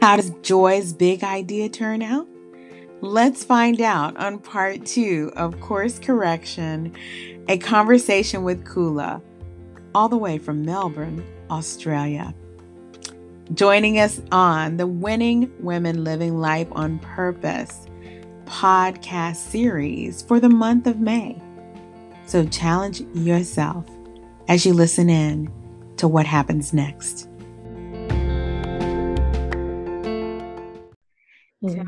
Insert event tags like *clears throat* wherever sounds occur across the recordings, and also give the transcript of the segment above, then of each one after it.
How does Joy's big idea turn out? Let's find out on part two of Course Correction, a conversation with Kula, all the way from Melbourne, Australia. Joining us on the Winning Women Living Life on Purpose podcast series for the month of May. So challenge yourself as you listen in to what happens next.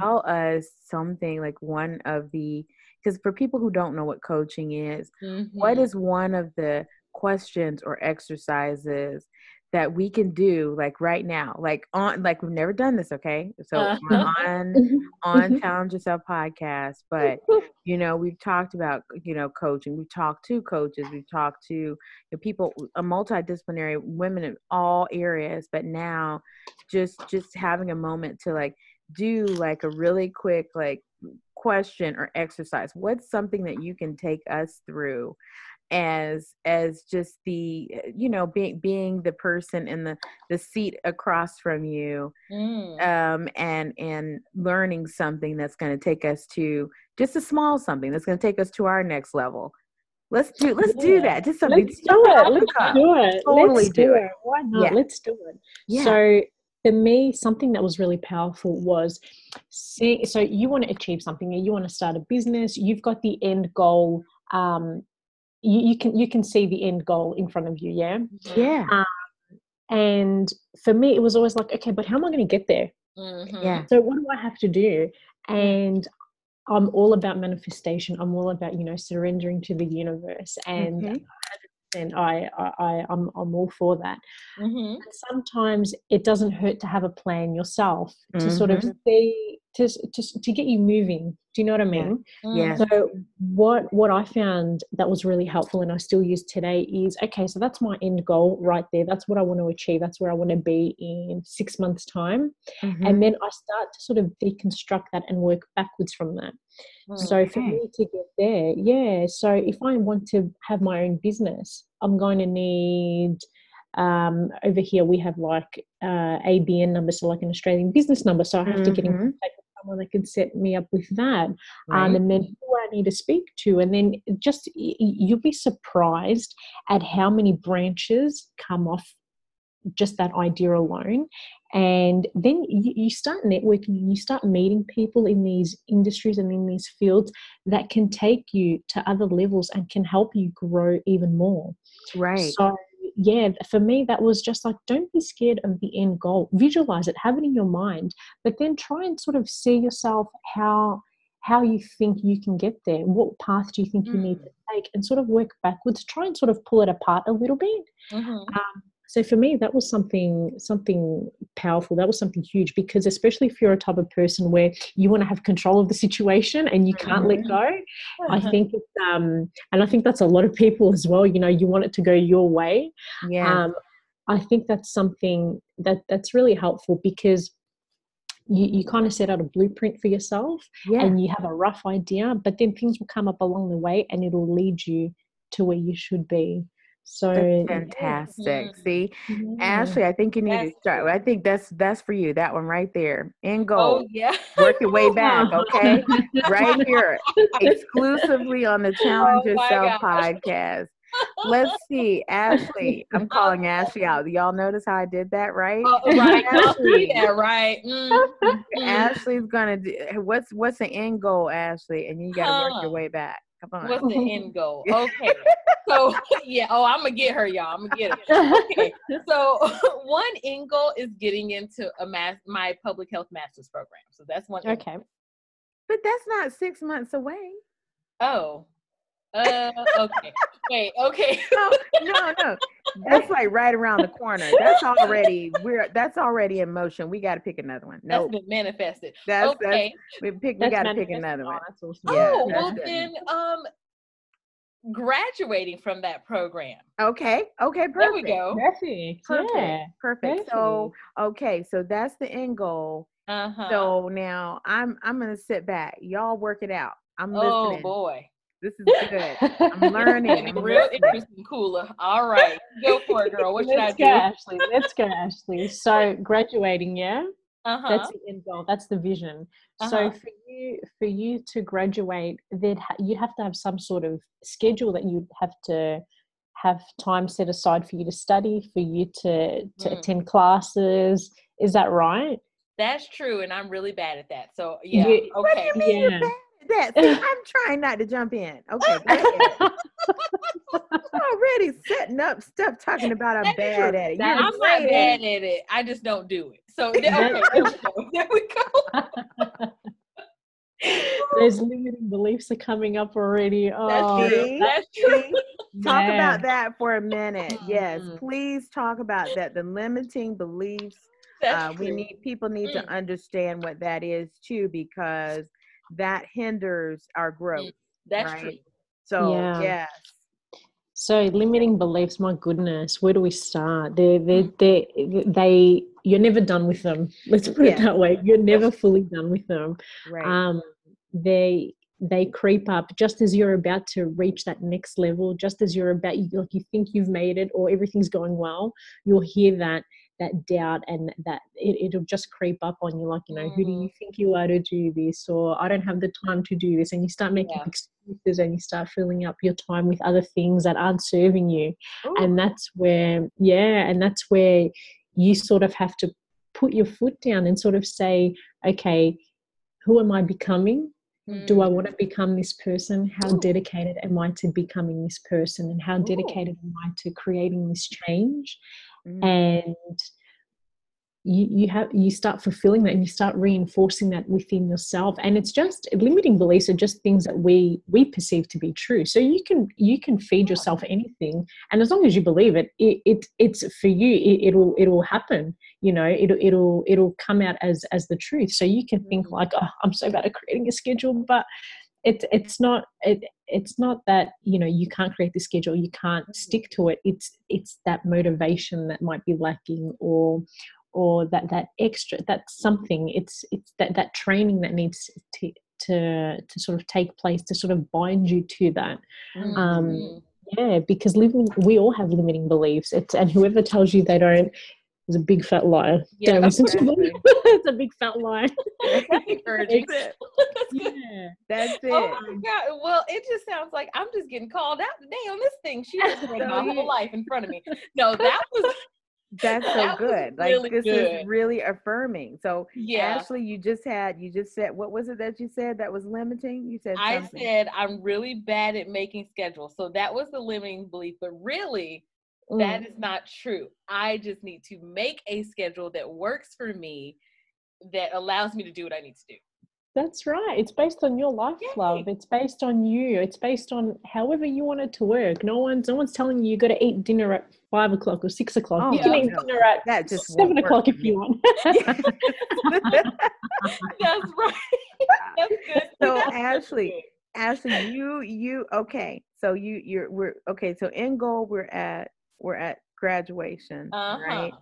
Tell us something like one of the because for people who don't know what coaching is, mm-hmm. what is one of the questions or exercises that we can do like right now? Like on like we've never done this okay? So uh-huh. on on challenge yourself podcast but *laughs* you know we've talked about you know coaching. We've talked to coaches. We've talked to you know, people a multidisciplinary women in all areas but now just just having a moment to like do like a really quick like question or exercise what's something that you can take us through as as just the you know being being the person in the the seat across from you mm. um and and learning something that's going to take us to just a small something that's going to take us to our next level let's do let's yeah. do that just something let's do it let's do it totally let's do, do it. it. why not yeah. let's do it yeah. so for me, something that was really powerful was see, so you want to achieve something, you want to start a business, you've got the end goal. Um, you, you can you can see the end goal in front of you, yeah, yeah. Um, and for me, it was always like, okay, but how am I going to get there? Mm-hmm. Yeah. So what do I have to do? And I'm all about manifestation. I'm all about you know surrendering to the universe, and mm-hmm and I, I, I'm, I'm all for that. Mm-hmm. Sometimes it doesn't hurt to have a plan yourself to mm-hmm. sort of mm-hmm. see to, to to get you moving. Do you know what I mean? Yeah. So what what I found that was really helpful and I still use today is okay. So that's my end goal right there. That's what I want to achieve. That's where I want to be in six months time, mm-hmm. and then I start to sort of deconstruct that and work backwards from that. Okay. So for me to get there, yeah. So if I want to have my own business, I'm going to need um, over here we have like uh, ABN number, so like an Australian business number. So I have mm-hmm. to get in mm-hmm. contact someone that can set me up with that um, right. um, and then who I need to speak to. And then just you'll be surprised at how many branches come off just that idea alone. And then you, start networking and you start meeting people in these industries and in these fields that can take you to other levels and can help you grow even more. Right. So yeah, for me, that was just like, don't be scared of the end goal. Visualize it, have it in your mind, but then try and sort of see yourself how how you think you can get there. What path do you think mm. you need mm. to take, and sort of work backwards. Try and sort of pull it apart a little bit. Mm-hmm. Um, so for me that was something something powerful that was something huge because especially if you're a type of person where you want to have control of the situation and you can't let mm-hmm. go i uh-huh. think it's um and i think that's a lot of people as well you know you want it to go your way yeah um, i think that's something that that's really helpful because you, you kind of set out a blueprint for yourself yeah. and you have a rough idea but then things will come up along the way and it'll lead you to where you should be so that's fantastic. Yeah. See, yeah. Ashley, I think you need to start. I think that's that's for you. That one right there. In goal. Oh, yeah. Work your way back. *laughs* Okay. right *laughs* here. Exclusively on the Challenge oh, Yourself podcast. *laughs* Let's see, Ashley. I'm calling Ashley out. Y'all notice how I did that, right? Oh, right. Ashley. yeah, right. Mm-hmm. Ashley's gonna do. What's what's the end goal, Ashley? And you got to huh. work your way back. Come on. What's the *laughs* end goal? Okay. so *laughs* yeah, oh, I'm gonna get her, y'all. I'm gonna get it. Okay. *laughs* So one end goal is getting into a mass my public health master's program. So that's one. Okay. But that's not six months away. Oh. Uh okay. Wait, okay. *laughs* no, no, no. That's like right around the corner. That's already we're that's already in motion. We gotta pick another one. No, nope. manifested. That's okay. That's, we pick. We gotta pick another one. Oh, yeah, well then, um, graduating from that program. Okay. Okay. Perfect. There we go. Perfect. Perfect. Yeah. Perfect. So okay. So that's the end goal. Uh-huh. So now I'm I'm gonna sit back. Y'all work it out. I'm oh, listening. Oh boy. This is good. I'm *laughs* learning. I'm real interesting, Kula. All right, go for it, girl. What should Let's I do? Go, Ashley. Let's go, Ashley. So graduating, yeah. uh-huh. that's the end goal that's the vision uh-huh. so for you for you to graduate then you'd have to have some sort of schedule that you'd have to have time set aside for you to study for you to to mm. attend classes is that right that's true and i'm really bad at that so yeah okay what do you mean yeah. You're that. See, *laughs* I'm trying not to jump in. Okay. *laughs* already setting up stuff talking about I'm bad at it. I'm not bad at it. I just don't do it. So okay, *laughs* there we go. There we go. There's limiting beliefs are coming up already. Oh, that's true. That's true. talk yeah. about that for a minute. Yes, mm-hmm. please talk about that. The limiting beliefs. Uh, we need people need mm. to understand what that is too, because that hinders our growth. Mm, that's right? true. So yeah. yes. So limiting beliefs, my goodness, where do we start? They they mm. they they you're never done with them. *laughs* Let's put yeah. it that way. You're never fully done with them. Right. Um they they creep up just as you're about to reach that next level, just as you're about you like you think you've made it or everything's going well, you'll hear that that doubt and that it, will just creep up on you like you know mm. who do you mm. think you are to do this or i don't have the time to do this and you start making yeah. excuses and you start filling up your time with other things that aren't serving you Ooh. and that's where yeah and that's where you sort of have to put your foot down and sort of say okay who am i becoming Mm. Do I want to mm. become this person? How Ooh. dedicated am I to becoming this person? And how dedicated Ooh. am I to creating this change? Mm. and you, you have you start fulfilling that and you start reinforcing that within yourself. And it's just limiting beliefs are just things that we we perceive to be true. So you can you can feed yourself anything and as long as you believe it it, it it's for you. It, it'll it'll happen you know it'll it'll it'll come out as as the truth. So you can think mm. like oh i'm so bad at creating a schedule but it's it's not it, it's not that you know you can't create the schedule you can't stick to it. It's it's that motivation that might be lacking or or that that extra that's something. It's it's that that training that needs to to to sort of take place to sort of bind you to that. Um, mm-hmm. um yeah because living we all have limiting beliefs. It's and whoever tells you they don't is a big fat lie. Yeah, Don't listen to them. *laughs* it's a big fat lie. That's encouraging. *laughs* yeah, that's it. Oh my god! Well, it just sounds like I'm just getting called out today on this thing. She was doing *laughs* my whole life in front of me. No, that was. That's so that good. Like really this good. is really affirming. So yeah, Ashley, you just had you just said what was it that you said that was limiting? You said something. I said I'm really bad at making schedules. So that was the limiting belief. But really, Mm. That is not true. I just need to make a schedule that works for me that allows me to do what I need to do. That's right. It's based on your life, Yay. love. It's based on you. It's based on however you want it to work. No one's no one's telling you you got to eat dinner at five o'clock or six o'clock. Oh, you can eat no. dinner at that just seven o'clock if you want. *laughs* That's right. *laughs* That's good. So Ashley, Ashley, you you okay? So you you're we're okay. So in goal we're at we're at graduation, uh-huh. right?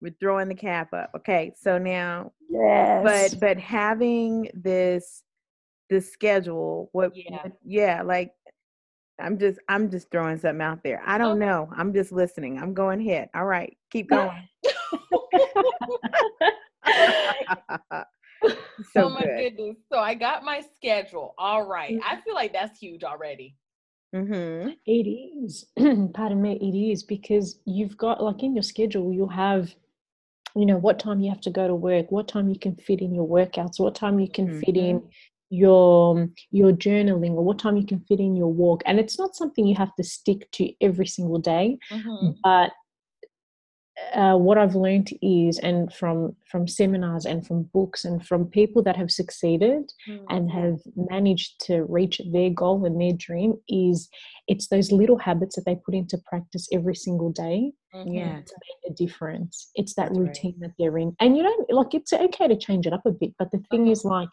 We're throwing the cap up. Okay, so now, yes. but but having this this schedule, what? Yeah, what, yeah like I'm just I'm just throwing something out there. I don't okay. know. I'm just listening. I'm going ahead. All right, keep *laughs* going. *laughs* so oh my good. goodness. So I got my schedule. All right. I feel like that's huge already. Mm-hmm. It is. *clears throat* Pardon me. It is because you've got like in your schedule, you'll have, you know, what time you have to go to work, what time you can fit in your workouts, what time you can mm-hmm. fit in mm-hmm. your your journaling, or what time you can fit in your walk. And it's not something you have to stick to every single day, mm-hmm. but uh, what I've learned is, and from from seminars and from books and from people that have succeeded mm-hmm. and have managed to reach their goal and their dream, is it's those little habits that they put into practice every single day mm-hmm. yeah. to make a difference. It's that That's routine right. that they're in, and you don't like it's okay to change it up a bit. But the thing is, like,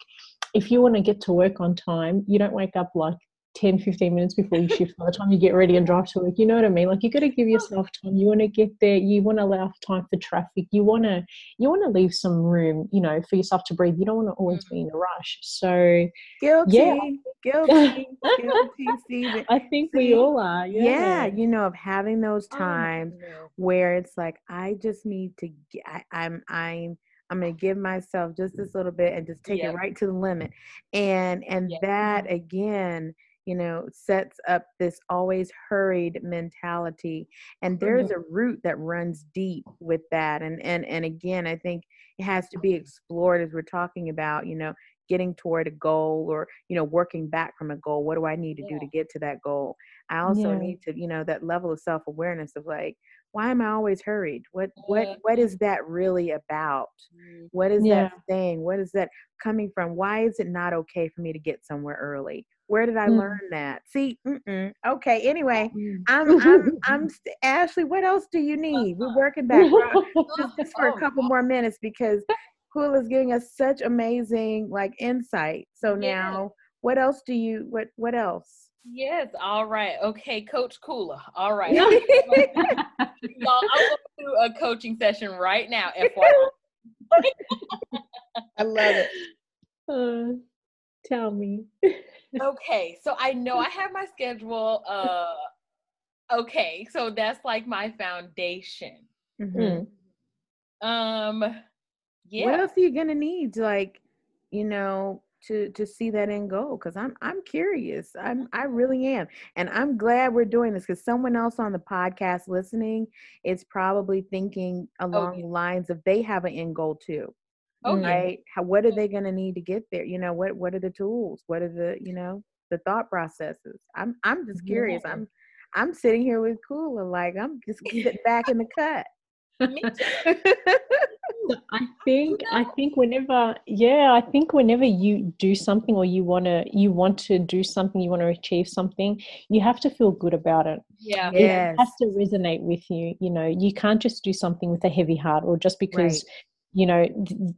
if you want to get to work on time, you don't wake up like 10 15 minutes before you shift by the time you get ready and drive to work. You know what i mean? Like you got to give yourself time. You want to get there. You want to allow time for traffic. You want to you want to leave some room you know for yourself to breathe. You don't want to always be mm-hmm. in a rush. So guilty. yeah. guilty. *laughs* Guilty Stephen. i think See, we all are yeah. yeah. you know of having those times oh, where it's like i just need to get I, i'm i'm I'm to give myself just this little bit and just take it right to the limit. And and that again, you know, sets up this always hurried mentality. And there's mm-hmm. a root that runs deep with that. And and and again, I think it has to be explored as we're talking about, you know, getting toward a goal or you know working back from a goal what do i need to yeah. do to get to that goal i also yeah. need to you know that level of self-awareness of like why am i always hurried what yeah. what what is that really about mm. what is that thing what is that coming from why is it not okay for me to get somewhere early where did I mm. learn that? See, mm-mm. okay. Anyway, mm. I'm, I'm, I'm *laughs* st- Ashley. What else do you need? We're working *laughs* back just, just for a oh, couple more minutes because Kula is giving us such amazing like insight. So now, what else do you? What what else? Yes. All right. Okay, Coach Kula. All right. *laughs* Y'all, I'm going through a coaching session right now. FYI. I love it. Uh, tell me. Okay, so I know I have my schedule. Uh, okay, so that's like my foundation. Mm-hmm. Um, yeah. What else are you gonna need like, you know, to to see that end goal? Because I'm I'm curious. I'm I really am, and I'm glad we're doing this because someone else on the podcast listening is probably thinking along okay. the lines of they have an end goal too. Oh, okay. Right? How, what are they going to need to get there? You know, what what are the tools? What are the you know the thought processes? I'm I'm just curious. Yeah. I'm I'm sitting here with Kula, like I'm just getting *laughs* back in the cut. *laughs* I think I think whenever yeah, I think whenever you do something or you wanna you want to do something, you want to achieve something, you have to feel good about it. Yeah. Yes. It has to resonate with you. You know, you can't just do something with a heavy heart or just because right. You know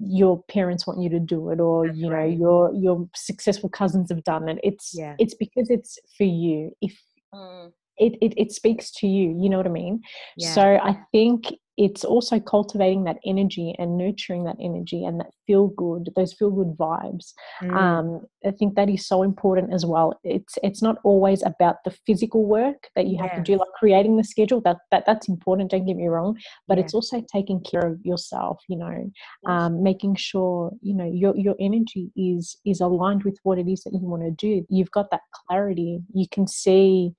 your parents want you to do it or That's you know right. your your successful cousins have done it. It's yeah. it's because it's for you. If mm it, it, it speaks to you you know what i mean yeah. so i think it's also cultivating that energy and nurturing that energy and that feel good those feel good vibes mm. um, i think that is so important as well it's it's not always about the physical work that you have yes. to do like creating the schedule that, that that's important don't get me wrong but yeah. it's also taking care of yourself you know um, making sure you know your your energy is is aligned with what it is that you want to do you've got that clarity you can see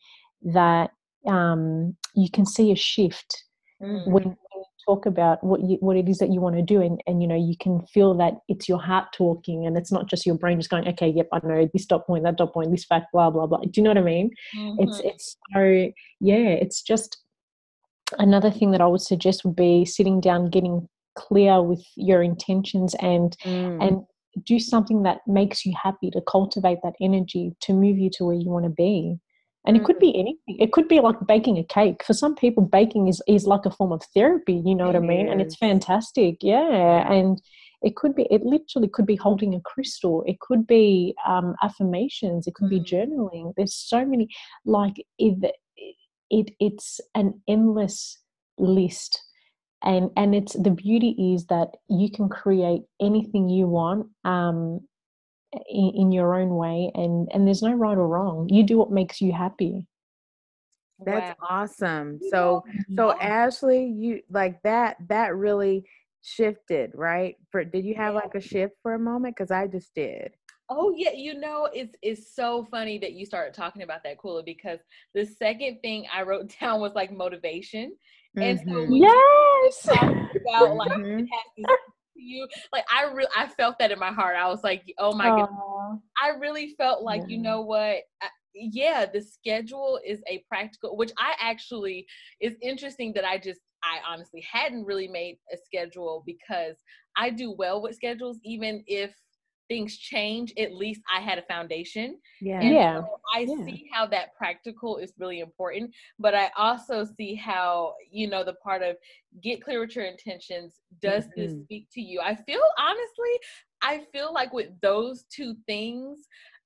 that um, you can see a shift mm-hmm. when you talk about what you what it is that you want to do and, and you know you can feel that it's your heart talking and it's not just your brain just going okay yep i know this dot point that dot point this fact blah blah blah do you know what i mean mm-hmm. it's it's so yeah it's just another thing that i would suggest would be sitting down getting clear with your intentions and mm. and do something that makes you happy to cultivate that energy to move you to where you want to be and it could mm. be anything. It could be like baking a cake. For some people baking is, is like a form of therapy you know what i mean? And it's fantastic yeah. And it could be it literally could be holding a crystal. It could be um, affirmations. It could be mm. journaling. There's so many like it, it it's an endless list. And and it's the beauty is that you can create anything you want um, in, in your own way and and there's no right or wrong. You do what makes you happy. That's wow. awesome. So so ashley you like that that really shifted right? For did you have like a shift for a moment? Because i just did. Oh yeah, you know it's it's so funny that you started talking about that Kula because the second thing I wrote *laughs* down was like motivation, and mm-hmm. so yes, about *laughs* like mm-hmm you. Like i really i felt that in my heart. I was like oh my god i really felt like yeah. you know what? I, yeah the schedule is a practical which i actually is interesting that i just i honestly hadn't really made a schedule because i do well with schedules even if things change, at least I had a foundation. Yeah. And yeah. So I yeah. see how that practical is really important, but I also see how, you know, the part of get clear with your intentions. Does mm-hmm. this speak to you? I feel honestly, I feel like with those two things,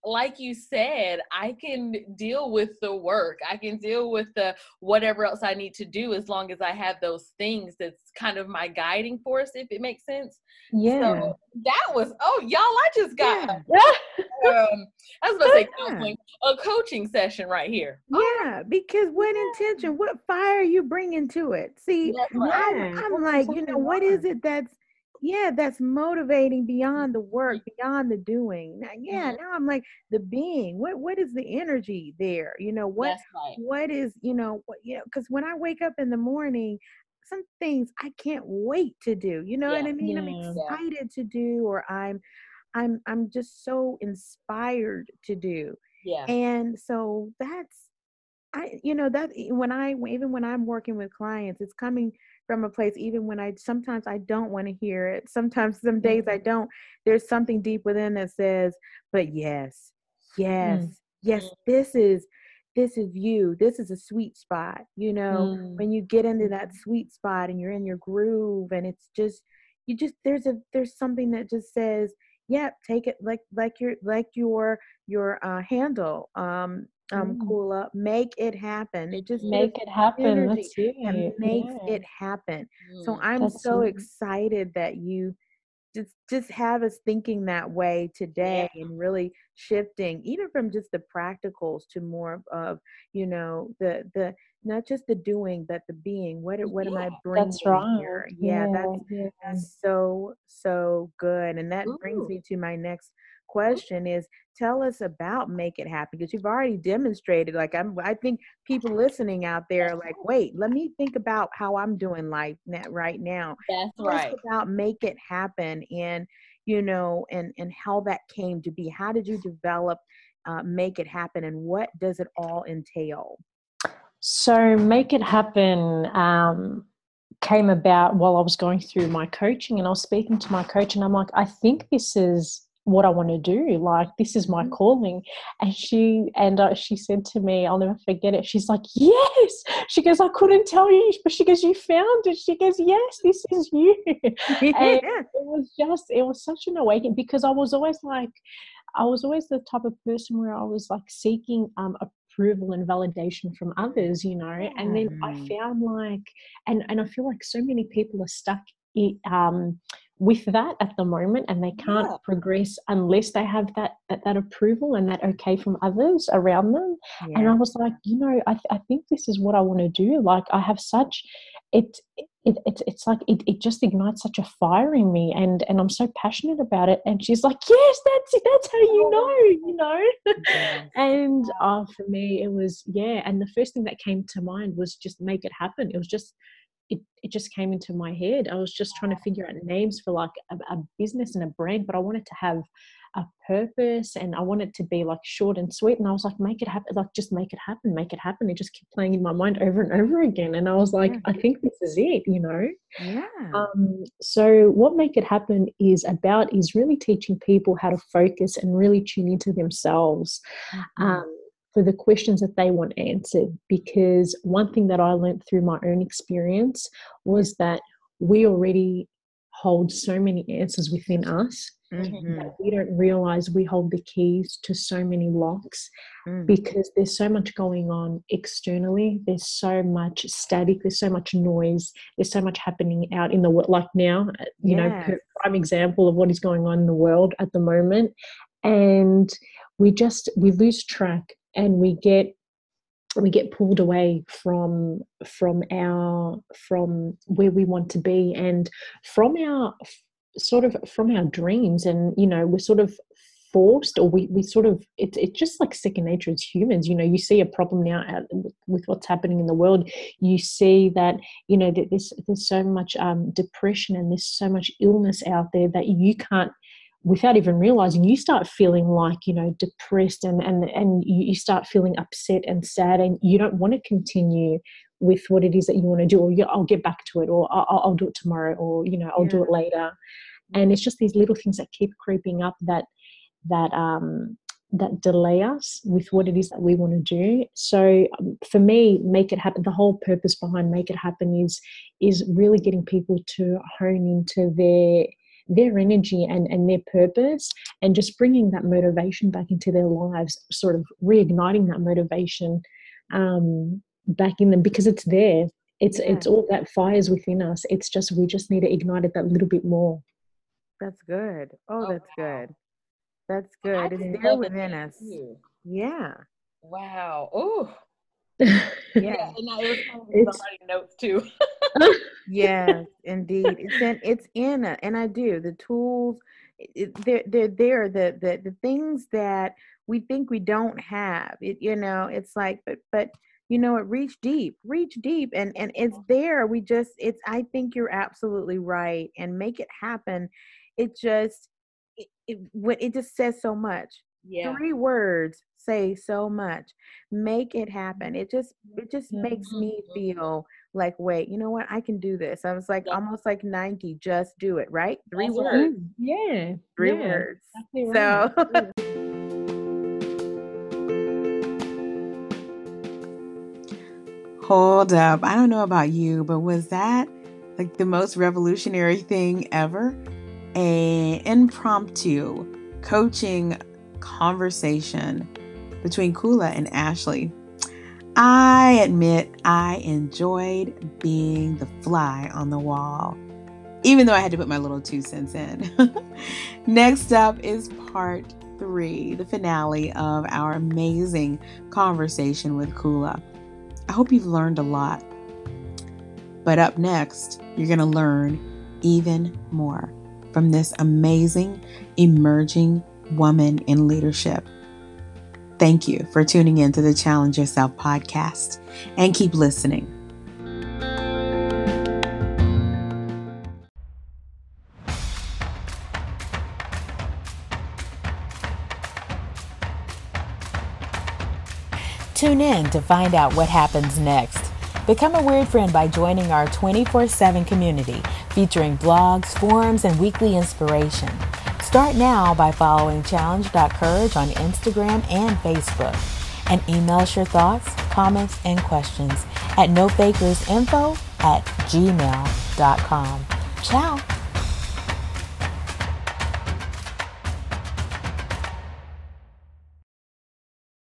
like you said, I can deal with the work. I can deal with the whatever else I need to do as long as I have those things that's kind of my guiding force, if it makes sense. Yeah. So that was oh y'all, I just got yeah. *laughs* um I was about to say *laughs* counseling, a coaching session right here. Yeah, because what intention, what fire are you bringing to it? See, yeah. I, am like, you know, what is it that's yeah, that's motivating beyond the work, beyond the doing. Now, yeah, Mhm. now I'm like the being. What what is the energy there? You know what right. what is you know what you know because when I wake up in the morning, some things I can't wait to do. You know what I mean? I'm Yeah. Yeah. excited to do, or I'm I'm I'm just so inspired to do. Yeah. And so that's I you know that when I even when I'm working with clients, it's coming from a place even when I sometimes I don't want to hear it. Sometimes some days I don't. There's something deep within that says, "But yes, yes, yes, Mm. this is this is you. This is a sweet spot." You know, Mm. when you get into that sweet spot and you're in your groove and it's just you just there's a there's something that just says, "Yep, take it like like your like your your uh handle um um Mm. Kula, make it happen. It just Make it happen. That's it. and makes yeah. it happen. So Mm. I'm That's so it. excited that you just just have us thinking that way today and really shifting even from just the practicals to more of you know the the not just the doing but the being what what am i bringing That's right. here yeah that's yeah. that's so so good and that brings me to my next question is tell us about make it happen because you've already demonstrated like i'm i think people listening out there are like wait let me think about how i'm doing life na- right now. That's tell us right. about make it happen and you know and and how that came to be. How did you develop uh, make it happen and what does it all entail? So, Make It Happen um, came about while I was going through my coaching, and I was speaking to my coach, and I'm like, I think this is what I want to do. Like, this is my Mhm. calling. And she and uh, she said to me, I'll never forget it. She's like, Yes. She goes, I couldn't tell you, but she goes, You found it. She goes, Yes, this is you. *laughs* Yeah it was just, it was such an awakening because I was always like, I was always the type of person where I was like seeking um, approval and validation from others, you know. And then I found like, and and I feel like so many people are stuck i um, with that at the moment, and they can't Yeah. progress unless they have that, that that approval and that okay from others around them. And I was like, you know, I, th- I think this is what I want to do. Like I have such it it, it it's like it, it just ignites such a fire in me and and I'm so passionate about it. And she's like, Yes, that's it, that's how you know, you know. *laughs* And uh, for me it was yeah, and the first thing that came to mind was just make it happen. It was just it, it just came into my head. I was just trying to figure out names for like a, a business and a brand, but I wanted to have a purpose and I wanted to be like short and sweet. And I was like, make it happen, like just make it happen, make it happen. It just kept playing in my mind over and over again. And I was like, Yeah. I think this is it, you know? yeah Um, so what make it happen is about is really teaching people how to focus and really tune into themselves Mhm. um, for the questions that they want answered. Because one thing that I learned through my own experience was that we already hold so many answers within us Mhm. that we don't realize we hold the keys to so many locks Mm. because there's so much going on externally there's so much static there's so much noise there's so much happening out in the world like now uh, you know Yes. per- prime example of what is going on in the world at the moment and we just we lose track and we get we get pulled away from from our from where we want to be and from our sort of from our dreams. And you know we're sort of forced or we, we sort of it's it's just like second nature as humans. You know you see a problem now out with what's happening in the world. You see that you know that there's there's so much um, depression and there's so much illness out there that you can't without even realizing you start feeling like you know depressed and and and you, start feeling upset and sad and you don't want to continue with what it is that you want to do or i'll get back to it or I'll, I'll do it tomorrow or you know i'll do it later. And it's just these little things that keep creeping up that that um that delay us with what it is that we want to do. So um, for me make it happen the whole purpose behind make it happen is is really getting people to hone into their their energy and and their purpose and just bringing that motivation back into their lives sort of reigniting that motivation um back in them because it's there it's Yeah. it's all that fires within us it's just we just need to ignite it that little bit more That's good. Oh, Oh, that's wow. good. That's good. It's there within us. you. Yeah. Wow. Oh. Yeah. *laughs* Yeah. And I, it was kind of It's- writing notes too. *laughs* yes, indeed. It's in it's in a, and I do the tools. It, they're they're there. The the the things that we think we don't have. It you know it's like but but you know it reach deep reach deep and and it's there we just it's i think you're absolutely right and make it happen it just it, it, it just says so much yeah. three words say so much make it happen it just it just makes me mm-hmm. feel like wait you know what? I can do this. I was like yeah. almost like nike just do it right? Three That's words. right. yeah three yeah. words. So hold up. I don't know about you but was that like the most revolutionary thing ever? A impromptu coaching conversation between Kula and Ashley. I admit I enjoyed being the fly on the wall, even though I had to put my little two cents in. *laughs* Next up is part three, the finale of our amazing conversation with Kula. I hope you've learned a lot. But up next, you're going to learn even more from this amazing emerging woman in leadership. Thank you for tuning in to the Challenge Yourself podcast and keep listening. Tune in to find out what happens next. Become a weird friend by joining our 24 7 community featuring blogs, forums, and weekly inspiration. Start now by following challenge.courage on Instagram and Facebook. And email us your thoughts, comments, and questions at nofakersinfo at gmail.com. Ciao.